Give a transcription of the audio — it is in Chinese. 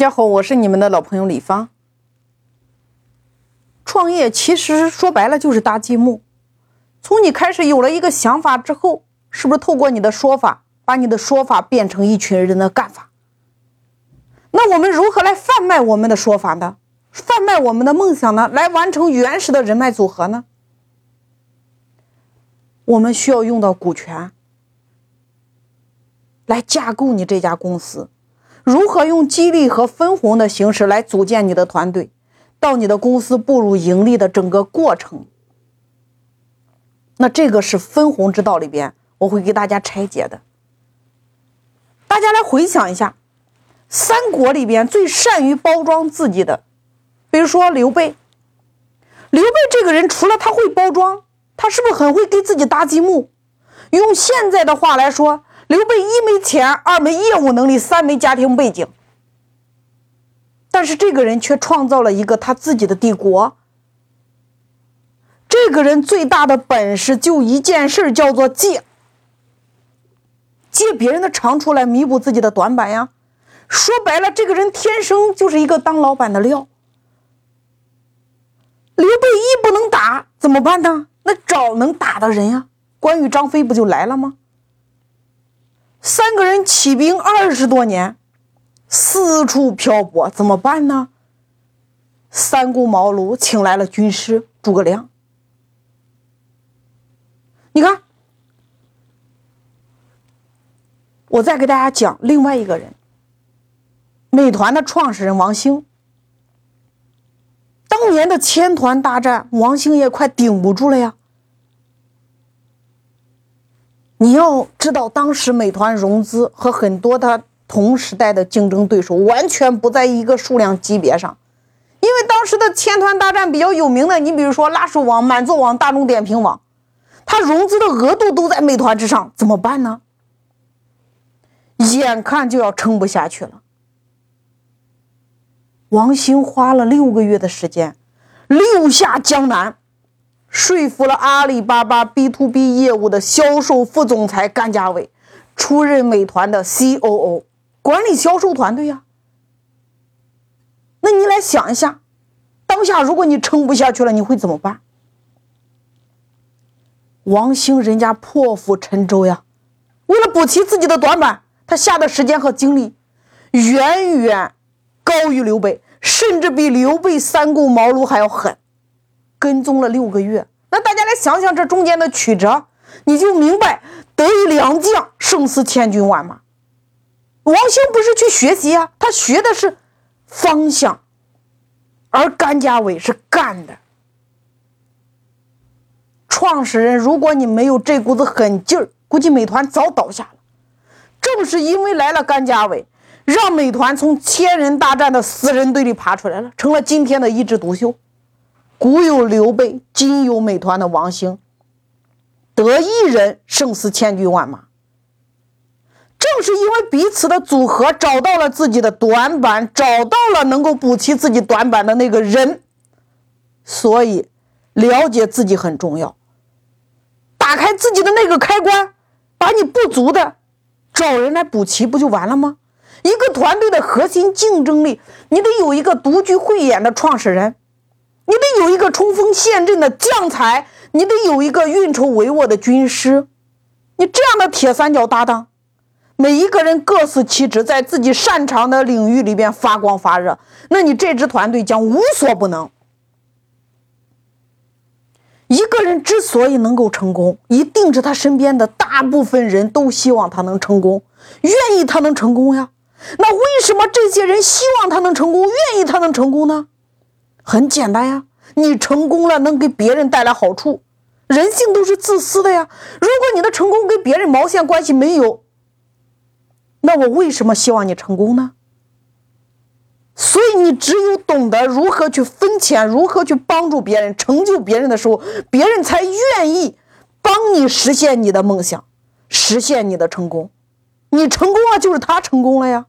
大家好，我是你们的老朋友李芳。创业其实说白了就是搭积木。从你开始有了一个想法之后，是不是透过你的说法，把你的说法变成一群人的干法？那我们如何来贩卖我们的说法呢？贩卖我们的梦想呢？来完成原始的人脉组合呢？我们需要用到股权来架构你这家公司。如何用激励和分红的形式来组建你的团队，到你的公司步入盈利的整个过程？那这个是分红之道里边，我会给大家拆解的。大家来回想一下，三国里边最善于包装自己的，比如说刘备。刘备这个人，除了他会包装，他是不是很会给自己搭积木？用现在的话来说。刘备一没钱，二没业务能力，三没家庭背景，但是这个人却创造了一个他自己的帝国。这个人最大的本事就一件事，叫做借，借别人的长处来弥补自己的短板呀。说白了，这个人天生就是一个当老板的料。刘备一不能打怎么办呢？那找能打的人呀。关羽、张飞不就来了吗？三个人起兵二十多年，四处漂泊，怎么办呢？三顾茅庐，请来了军师诸葛亮。你看，我再给大家讲另外一个人，美团的创始人王兴。当年的千团大战，王兴也快顶不住了呀。你要知道，当时美团融资和很多它同时代的竞争对手完全不在一个数量级别上，因为当时的千团大战比较有名的，你比如说拉手网、满座网、大众点评网，它融资的额度都在美团之上，怎么办呢？眼看就要撑不下去了，王兴花了六个月的时间，六下江南。说服了阿里巴巴 B to B 业务的销售副总裁甘家伟，出任美团的 COO，管理销售团队呀。那你来想一下，当下如果你撑不下去了，你会怎么办？王兴人家破釜沉舟呀，为了补齐自己的短板，他下的时间和精力远远高于刘备，甚至比刘备三顾茅庐还要狠。跟踪了六个月，那大家来想想这中间的曲折，你就明白得一良将胜似千军万马。王兴不是去学习啊，他学的是方向，而甘家伟是干的。创始人，如果你没有这股子狠劲儿，估计美团早倒下了。正是因为来了甘家伟，让美团从千人大战的死人堆里爬出来了，成了今天的一枝独秀。古有刘备，今有美团的王兴，得一人胜似千军万马。正是因为彼此的组合，找到了自己的短板，找到了能够补齐自己短板的那个人，所以了解自己很重要。打开自己的那个开关，把你不足的找人来补齐，不就完了吗？一个团队的核心竞争力，你得有一个独具慧眼的创始人。你得有一个冲锋陷阵的将才，你得有一个运筹帷幄的军师，你这样的铁三角搭档，每一个人各司其职，在自己擅长的领域里边发光发热，那你这支团队将无所不能。一个人之所以能够成功，一定是他身边的大部分人都希望他能成功，愿意他能成功呀。那为什么这些人希望他能成功，愿意他能成功呢？很简单呀，你成功了能给别人带来好处，人性都是自私的呀。如果你的成功跟别人毛线关系没有，那我为什么希望你成功呢？所以你只有懂得如何去分钱，如何去帮助别人，成就别人的时候，别人才愿意帮你实现你的梦想，实现你的成功。你成功了，就是他成功了呀。